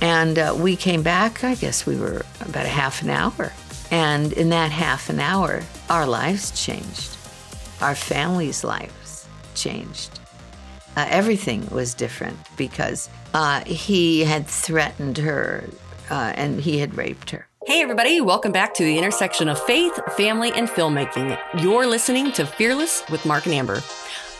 And uh, we came back, I guess we were about a half an hour. And in that half an hour, our lives changed. Our families' lives changed. Uh, everything was different because uh, he had threatened her uh, and he had raped her. Hey, everybody, welcome back to the intersection of faith, family, and filmmaking. You're listening to Fearless with Mark and Amber.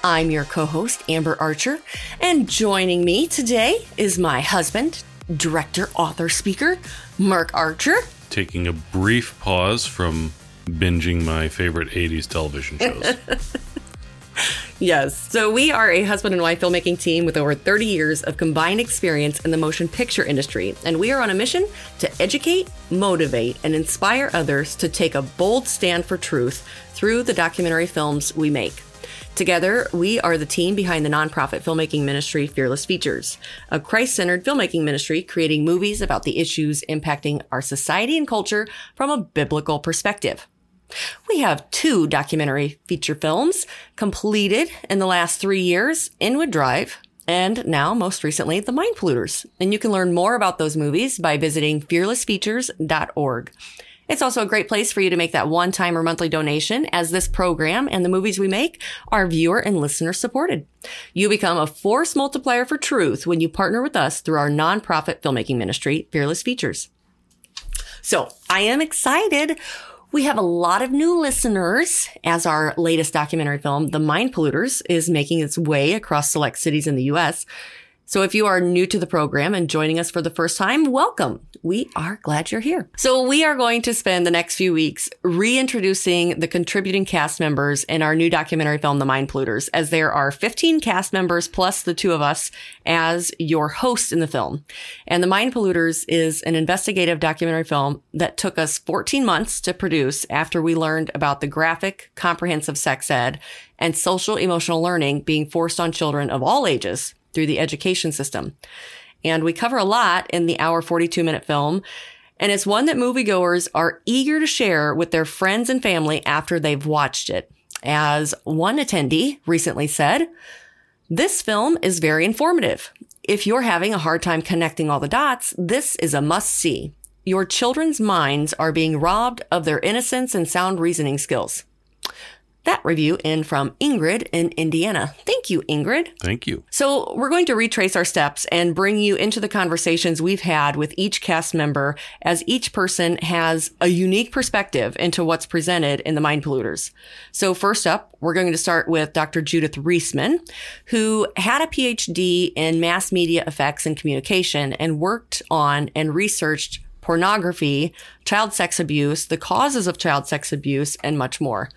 I'm your co host, Amber Archer, and joining me today is my husband, director, author, speaker, Mark Archer. Taking a brief pause from binging my favorite 80s television shows. Yes. So we are a husband and wife filmmaking team with over 30 years of combined experience in the motion picture industry. And we are on a mission to educate, motivate, and inspire others to take a bold stand for truth through the documentary films we make. Together, we are the team behind the nonprofit filmmaking ministry Fearless Features, a Christ centered filmmaking ministry creating movies about the issues impacting our society and culture from a biblical perspective. We have two documentary feature films completed in the last three years Inwood Drive and now most recently The Mind Polluters. And you can learn more about those movies by visiting fearlessfeatures.org. It's also a great place for you to make that one time or monthly donation as this program and the movies we make are viewer and listener supported. You become a force multiplier for truth when you partner with us through our nonprofit filmmaking ministry, Fearless Features. So I am excited. We have a lot of new listeners as our latest documentary film, The Mind Polluters, is making its way across select cities in the U.S. So if you are new to the program and joining us for the first time, welcome. We are glad you're here. So we are going to spend the next few weeks reintroducing the contributing cast members in our new documentary film, The Mind Polluters, as there are 15 cast members plus the two of us as your hosts in the film. And The Mind Polluters is an investigative documentary film that took us 14 months to produce after we learned about the graphic, comprehensive sex ed and social emotional learning being forced on children of all ages through the education system. And we cover a lot in the hour 42 minute film. And it's one that moviegoers are eager to share with their friends and family after they've watched it. As one attendee recently said, this film is very informative. If you're having a hard time connecting all the dots, this is a must see. Your children's minds are being robbed of their innocence and sound reasoning skills that review in from Ingrid in Indiana. Thank you, Ingrid. Thank you. So, we're going to retrace our steps and bring you into the conversations we've had with each cast member as each person has a unique perspective into what's presented in the Mind Polluters. So, first up, we're going to start with Dr. Judith Reisman, who had a PhD in mass media effects and communication and worked on and researched pornography, child sex abuse, the causes of child sex abuse, and much more.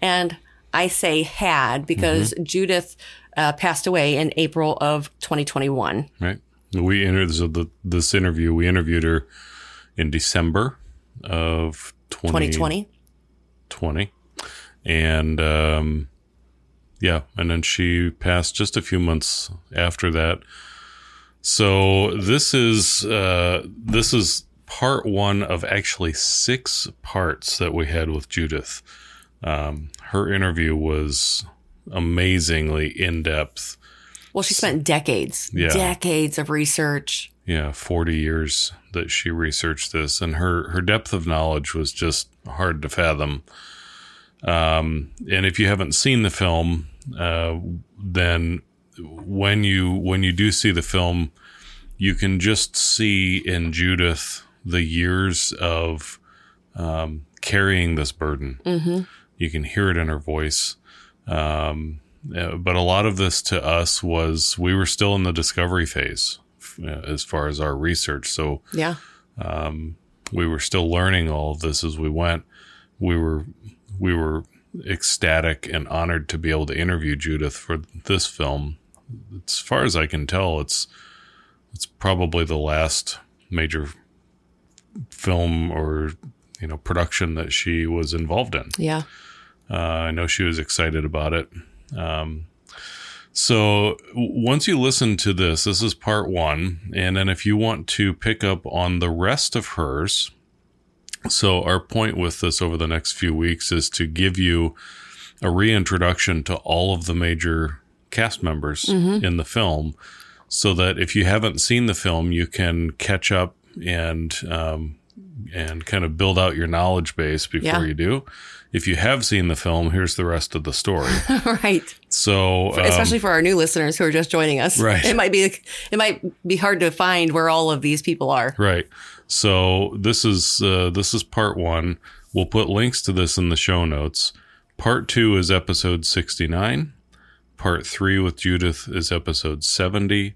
And I say had because mm-hmm. Judith uh, passed away in April of 2021. Right. We entered so the, this interview. We interviewed her in December of 2020. 2020. And um, yeah, and then she passed just a few months after that. So this is uh, this is part one of actually six parts that we had with Judith. Um, her interview was amazingly in depth. Well, she spent decades, yeah. decades of research. Yeah, 40 years that she researched this, and her, her depth of knowledge was just hard to fathom. Um, and if you haven't seen the film, uh, then when you when you do see the film, you can just see in Judith the years of um, carrying this burden. Mm-hmm. You can hear it in her voice. Um, uh, but a lot of this to us was we were still in the discovery phase uh, as far as our research. So yeah, um, we were still learning all of this as we went. We were we were ecstatic and honored to be able to interview Judith for this film. As far as I can tell, it's it's probably the last major film or you know production that she was involved in. Yeah. Uh, I know she was excited about it. Um, so once you listen to this, this is part one. And then if you want to pick up on the rest of hers, so our point with this over the next few weeks is to give you a reintroduction to all of the major cast members mm-hmm. in the film so that if you haven't seen the film, you can catch up and um, and kind of build out your knowledge base before Yeah. you do. If you have seen the film, here's the rest of the story. right. So, um, Especially for our new listeners who are just joining us. Right. It might be it might be hard to find where all of these people are. Right. So this is uh, this is part one. We'll put links to this in the show notes. Part two is episode sixty nine. Part three with Judith is episode seventy.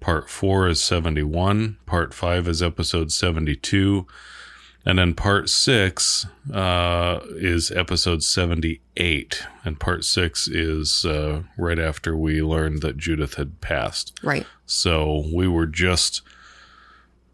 Part four is seventy one. Part five is episode seventy two. And then part six uh, is episode 78. And part six is uh, right after we learned that Judith had passed. Right. So we were just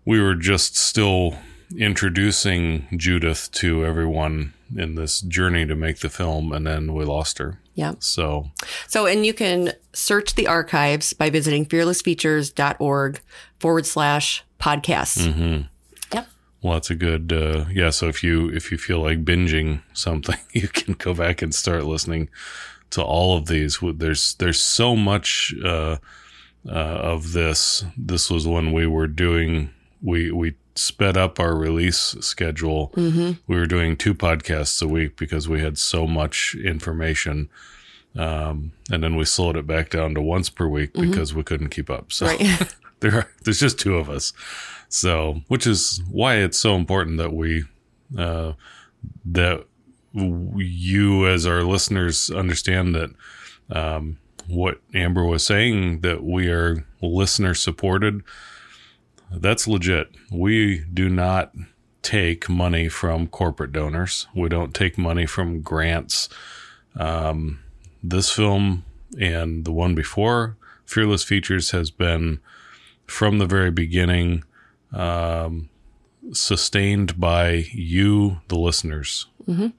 we were just still introducing Judith to everyone in this journey to make the film and then we lost her. Yeah. So So, and you can search the archives by visiting fearlessfeatures.org forward slash podcasts. Mm. That's a good uh yeah, so if you if you feel like binging something, you can go back and start listening to all of these. There's there's so much uh uh, of this. This was when we were doing we we sped up our release schedule. We were doing two podcasts a week because we had so much information. Um, and then we slowed it back down to once per week because we couldn't keep up. So Right. there are, there's just two of us. So, which is why it's so important that we, uh, that you as our listeners understand that, um, what Amber was saying that we are listener supported. That's legit. We do not take money from corporate donors. We don't take money from grants. Um, this film and the one before, Fearless Features, has been from the very beginning um, sustained by you, the listeners,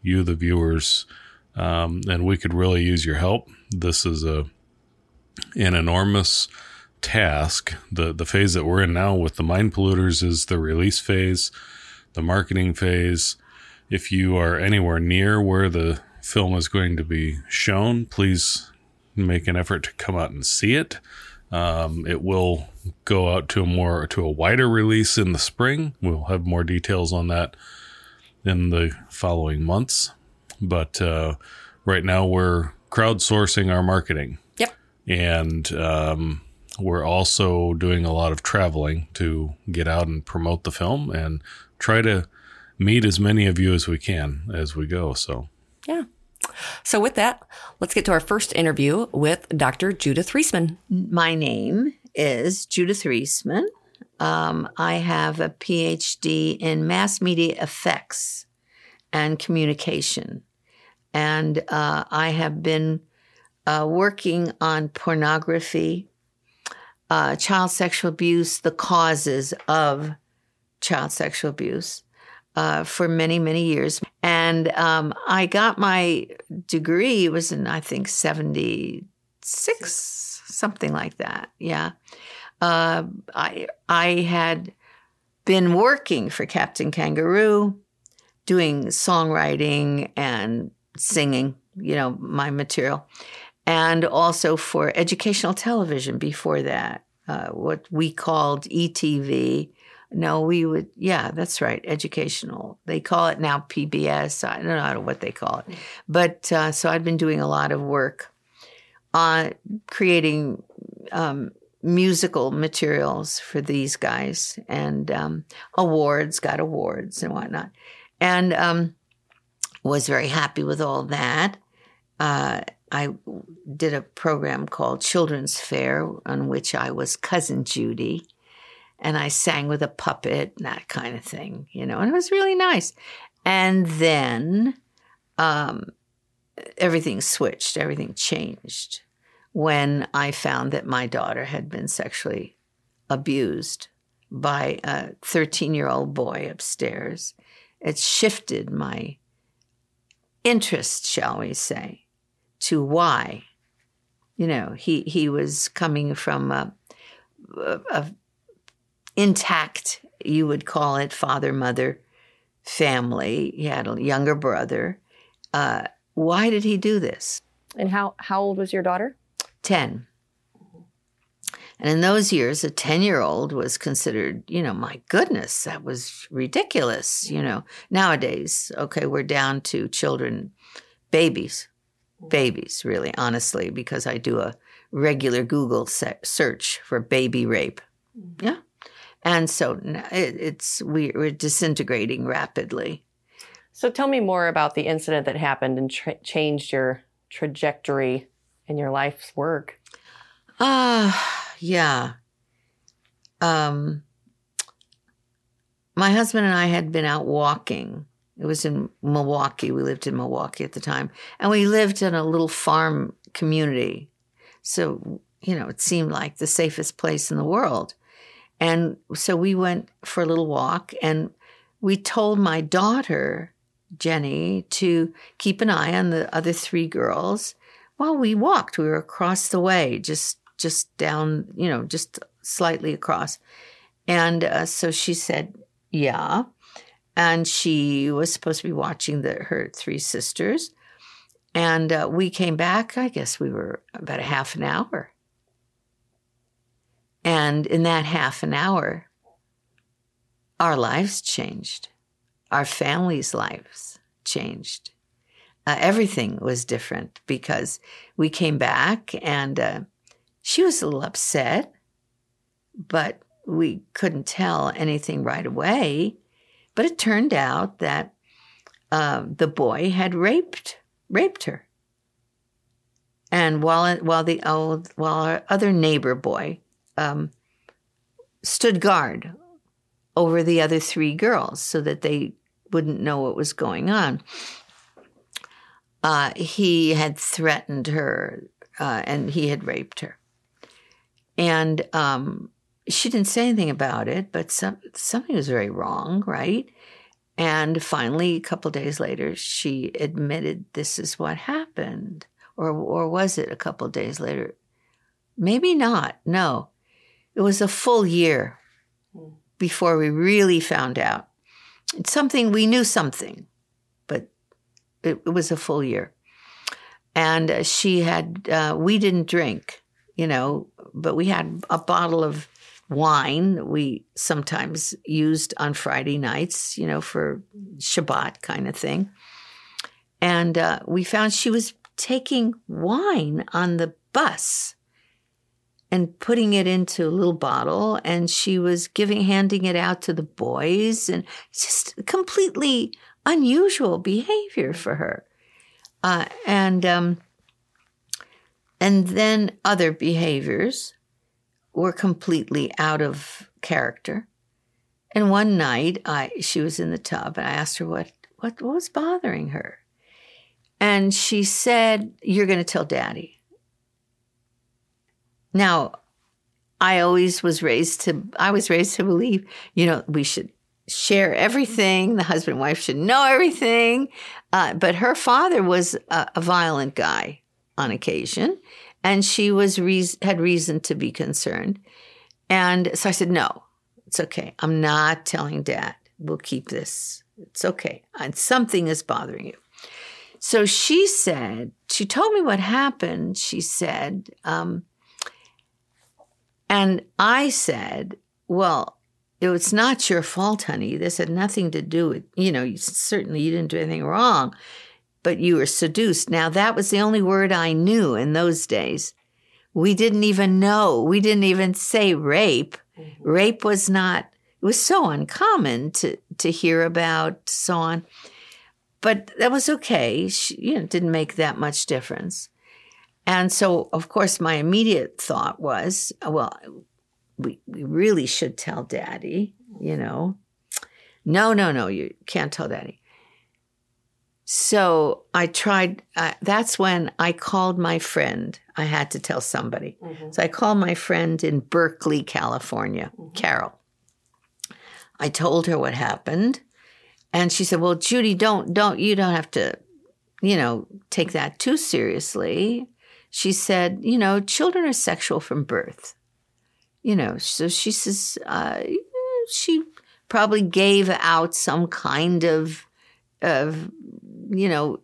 you, the viewers, um, and we could really use your help. This is a an enormous task. The the phase that we're in now with the mind polluters is the release phase, the marketing phase. If you are anywhere near where the film is going to be shown, please make an effort to come out and see it. Um, it will go out to a more to a wider release in the spring. We'll have more details on that in the following months. But uh, right now, we're crowdsourcing our marketing Yep. and um, we're also doing a lot of traveling to get out and promote the film and try to meet as many of you as we can as we go. So, Yeah. So, with that, let's get to our first interview with Dr. Judith Reisman. My name is Judith Reisman. Um, I have a PhD in mass media effects and communication. And uh, I have been uh, working on pornography, uh, child sexual abuse, the causes of child sexual abuse uh, for many, many years. And um, I got my degree, it was in, I think, 76, something like that. Yeah. Uh, I, I had been working for Captain Kangaroo, doing songwriting and singing, you know, my material, and also for educational television before that, uh, what we called ETV. No, we would, yeah, that's right, educational. They call it now PBS. I don't know what they call it. But uh, so I'd been doing a lot of work on creating um, musical materials for these guys and um, awards, got awards and whatnot. And um, was very happy with all that. Uh, I did a program called Children's Fair, on which I was Cousin Judy, and I sang with a puppet, and that kind of thing, you know, and it was really nice. And then um, everything switched, everything changed when I found that my daughter had been sexually abused by a 13 year old boy upstairs. It shifted my interest, shall we say, to why. You know, he, he was coming from a, a, a intact, you would call it, father mother family. He had a younger brother. Uh, why did he do this? And how how old was your daughter? 10. And in those years, a 10 year old was considered, you know, my goodness, that was ridiculous. You know, nowadays, okay, we're down to children, babies, babies, really, honestly, because I do a regular Google search for baby rape. Yeah. And so it, it's, we, we're disintegrating rapidly. So tell me more about the incident that happened and tra- changed your trajectory in your life's work. Ah, uh, yeah. Um, my husband and I had been out walking. It was in Milwaukee. We lived in Milwaukee at the time. And we lived in a little farm community. So, you know, it seemed like the safest place in the world. And so we went for a little walk and we told my daughter, Jenny, to keep an eye on the other three girls while we walked. We were across the way, just just down, you know, just slightly across. And uh, so she said, "Yeah." And she was supposed to be watching the, her three sisters. And uh, we came back, I guess we were about a half an hour. And in that half an hour, our lives changed. Our families' lives changed. Uh, everything was different because we came back and uh, she was a little upset, but we couldn't tell anything right away. But it turned out that uh, the boy had raped raped her. And while while the old while our other neighbor boy um, stood guard over the other three girls so that they wouldn't know what was going on. Uh, he had threatened her uh, and he had raped her. And um, she didn't say anything about it, but some, something was very wrong, right? And finally, a couple days later, she admitted this is what happened. Or, or was it a couple days later? Maybe not. No. It was a full year before we really found out. It's something, we knew something, but it, it was a full year. And uh, she had, uh, we didn't drink, you know, but we had a bottle of wine we sometimes used on Friday nights, you know, for Shabbat kind of thing. And uh, we found she was taking wine on the bus and putting it into a little bottle and she was giving handing it out to the boys and just completely unusual behavior for her. Uh, and um, and then other behaviors were completely out of character. And one night i she was in the tub and i asked her what what, what was bothering her. And she said you're going to tell daddy now, I always was raised to, I was raised to believe, you know, we should share everything. The husband and wife should know everything. Uh, but her father was a, a, violent guy on occasion, and she was re- had reason to be concerned. And so I said, no, it's okay. I'm not telling dad. We'll keep this. It's okay. And something is bothering you. So she said, she told me what happened. She said, um, and I said, Well, it's not your fault, honey. This had nothing to do with, you know, certainly you didn't do anything wrong, but you were seduced. Now, that was the only word I knew in those days. We didn't even know, we didn't even say rape. Mm-hmm. Rape was not, it was so uncommon to, to hear about, so on. But that was okay. She, you know, didn't make that much difference. And so, of course, my immediate thought was, well, we, we really should tell daddy, you know. No, no, no, you can't tell daddy. So I tried, uh, that's when I called my friend. I had to tell somebody. Mm-hmm. So I called my friend in Berkeley, California, mm-hmm. Carol. I told her what happened. And she said, Well, Judy, don't, don't, you don't have to, you know, take that too seriously she said, you know, children are sexual from birth. You know, so she says, uh, she probably gave out some kind of, of you know,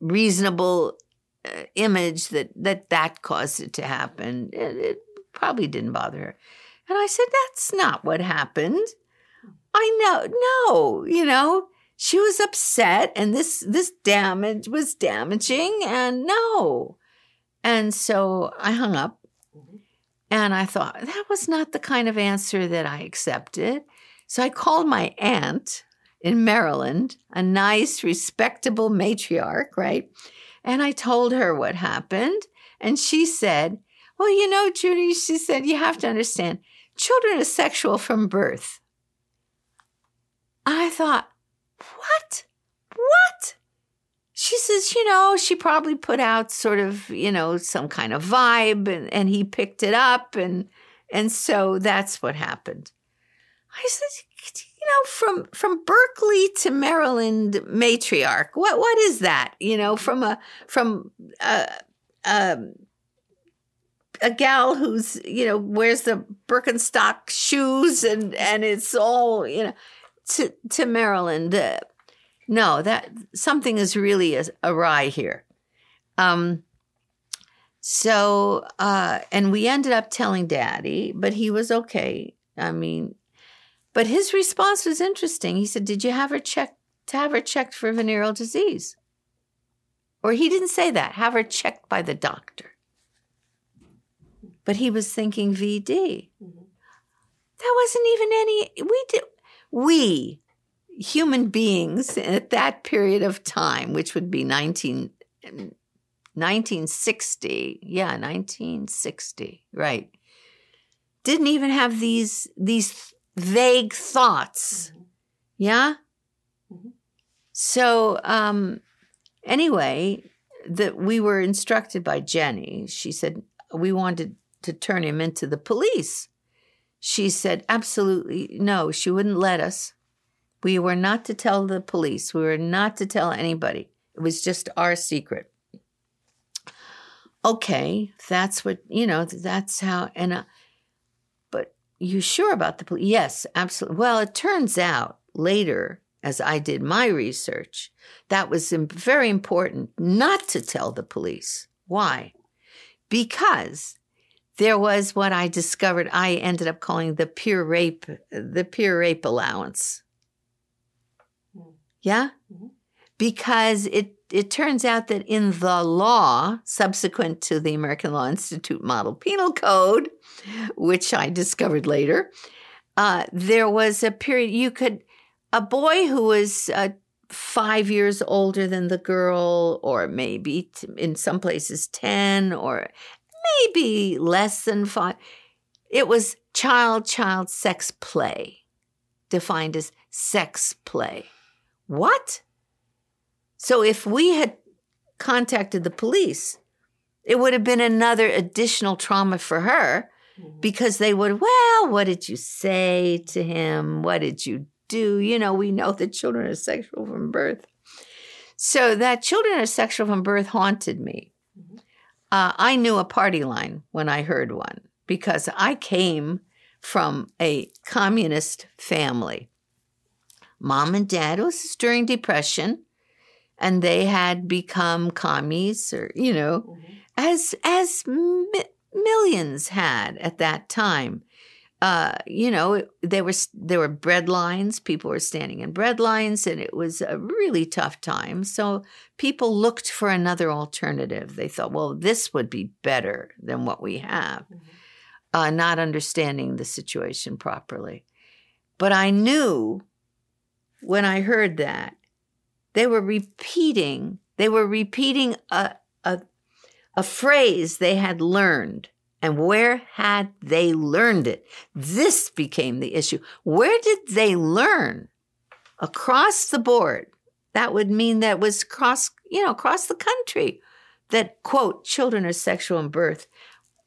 reasonable uh, image that, that that caused it to happen. It, it probably didn't bother her. And I said, That's not what happened. I know, no, you know, she was upset and this this damage was damaging and no. And so I hung up mm-hmm. and I thought that was not the kind of answer that I accepted. So I called my aunt in Maryland, a nice, respectable matriarch, right? And I told her what happened. And she said, Well, you know, Judy, she said, you have to understand, children are sexual from birth. I thought, What? What? She says, you know, she probably put out sort of, you know, some kind of vibe and, and he picked it up and and so that's what happened. I said, you know, from from Berkeley to Maryland matriarch. What what is that? You know, from a from a, a, a gal who's you know wears the Birkenstock shoes and and it's all you know to to Maryland. Uh, no, that something is really awry here. Um. So, uh, and we ended up telling Daddy, but he was okay. I mean, but his response was interesting. He said, "Did you have her checked to have her checked for venereal disease?" Or he didn't say that. Have her checked by the doctor. But he was thinking VD. Mm-hmm. That wasn't even any. We did. We human beings at that period of time, which would be 19, 1960, yeah, 1960, right, didn't even have these these vague thoughts. Mm-hmm. Yeah? Mm-hmm. So, um, anyway, that we were instructed by Jenny. She said, we wanted to turn him into the police. She said, absolutely no, she wouldn't let us. We were not to tell the police. We were not to tell anybody. It was just our secret. Okay, that's what, you know, that's how, and uh, you sure about the police? Yes, absolutely. Well, it turns out later, as I did my research, that was very important not to tell the police. Why? Because there was what I discovered I ended up calling the peer rape, the peer rape allowance. Yeah? Mm-hmm. Because it it turns out that in the law, subsequent to the American Law Institute Model Penal Code, which I discovered later, uh, there was a period you could, a boy who was uh, five years older than the girl, or maybe t- in some places 10, or maybe less than five, it was child child sex play, defined as sex play. What? So if we had contacted the police, it would have been another additional trauma for her mm-hmm. because they would, well, what did you say to him? What did you do? You know, we know that children are sexual from birth. So that children are sexual from birth haunted me. Mm-hmm. Uh, I knew a party line when I heard one because I came from a communist family. Mom and dad was during Depression and they had become commies or you know mm-hmm. as as mi- millions had at that time uh, you know there was there were bread lines people were standing in bread lines and it was a really tough time so people looked for another alternative they thought well this would be better than what we have mm-hmm. uh, not understanding the situation properly but i knew when i heard that they were repeating, they were repeating a, a, a phrase they had learned. And where had they learned it? This became the issue. Where did they learn? Across the board. That would mean that was across, you know, across the country that, quote, children are sexual in birth,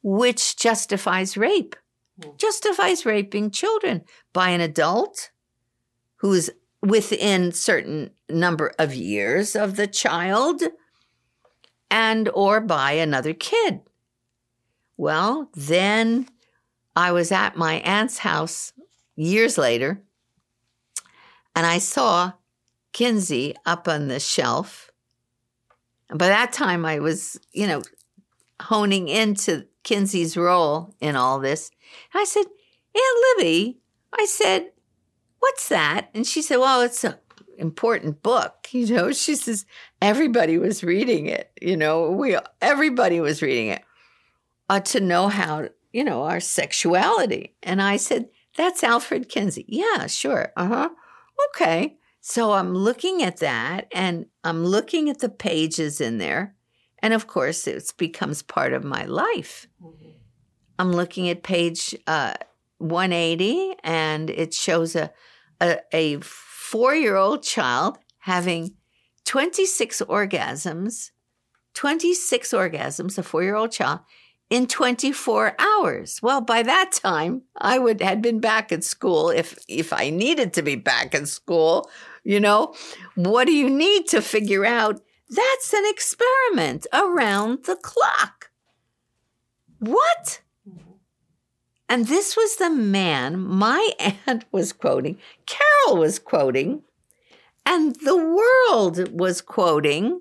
which justifies rape, hmm. justifies raping children by an adult who is within certain number of years of the child and or by another kid. Well, then I was at my aunt's house years later and I saw Kinsey up on the shelf. And by that time I was, you know, honing into Kinsey's role in all this. And I said, Aunt Libby, I said, what's that? And she said, well, it's an important book. You know, she says, everybody was reading it. You know, we, everybody was reading it uh, to know how, you know, our sexuality. And I said, that's Alfred Kinsey. Yeah, sure. Uh huh. Okay. So I'm looking at that and I'm looking at the pages in there. And of course, it becomes part of my life. Mm-hmm. I'm looking at page uh, 180 and it shows a, a, a four year old child having 26 orgasms, 26 orgasms, a four year old child in 24 hours. Well, by that time, I would had been back at school if if I needed to be back at school, you know. What do you need to figure out? That's an experiment around the clock. What? And this was the man my aunt was quoting, Carol was quoting, and the world was quoting.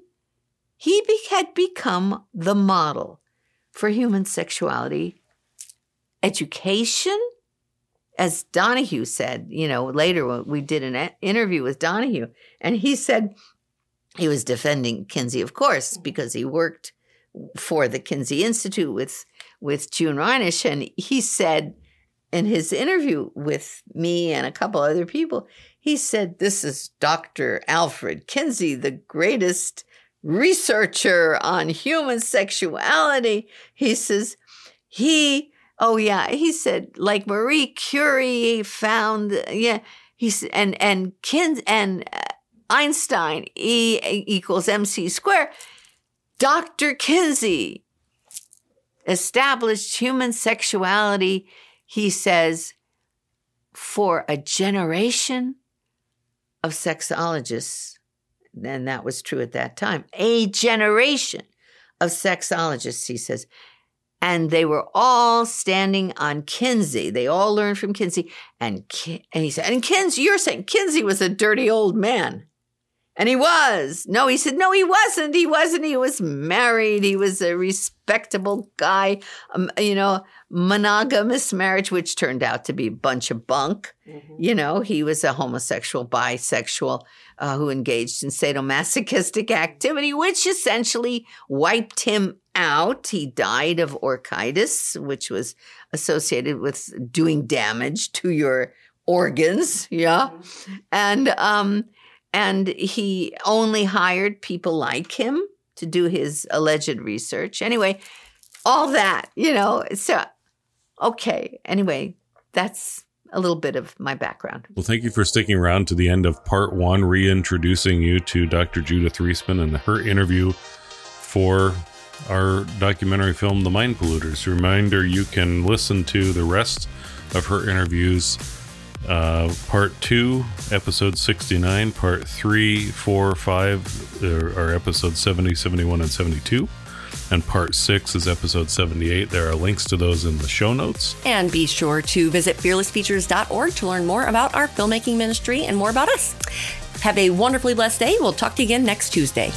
He had become the model for human sexuality, education. As Donahue said, you know, later we did an interview with Donahue, and he said he was defending Kinsey, of course, because he worked for the Kinsey Institute with with June Reinisch, and he said in his interview with me and a couple other people, he said, "This is Dr. Alfred Kinsey, the greatest researcher on human sexuality. He says, he, oh yeah, he said, like Marie Curie found, yeah, he's, and, and Kin, and uh, Einstein, E equals MC square. Dr. Kinsey established human sexuality, he says, for a generation of sexologists and that was true at that time, a generation of sexologists, he says. And they were all standing on Kinsey. They all learned from Kinsey. And, and he said, and Kinsey, you're saying Kinsey was a dirty old man. And he was. No, he said, no, he wasn't. He wasn't. He was married. He was a respectable guy, um, you know, monogamous marriage, which turned out to be a bunch of bunk. Mm-hmm. You know, he was a homosexual, bisexual uh, who engaged in sadomasochistic activity, which essentially wiped him out. He died of orchitis, which was associated with doing damage to your organs. Yeah. Mm-hmm. And, um, and he only hired people like him to do his alleged research. Anyway, all that, you know. So, okay. Anyway, that's a little bit of my background. Well, thank you for sticking around to the end of part one, reintroducing you to Dr. Judith Reisman and her interview for our documentary film, The Mind Polluters. Reminder you can listen to the rest of her interviews uh, part two, episode 69, part three, four, five are episodes 70, 71, and 72. And part six is episode 78. There are links to those in the show notes. And be sure to visit fearlessfeatures.org to learn more about our filmmaking ministry and more about us. Have a wonderfully blessed day. We'll talk to you again next Tuesday.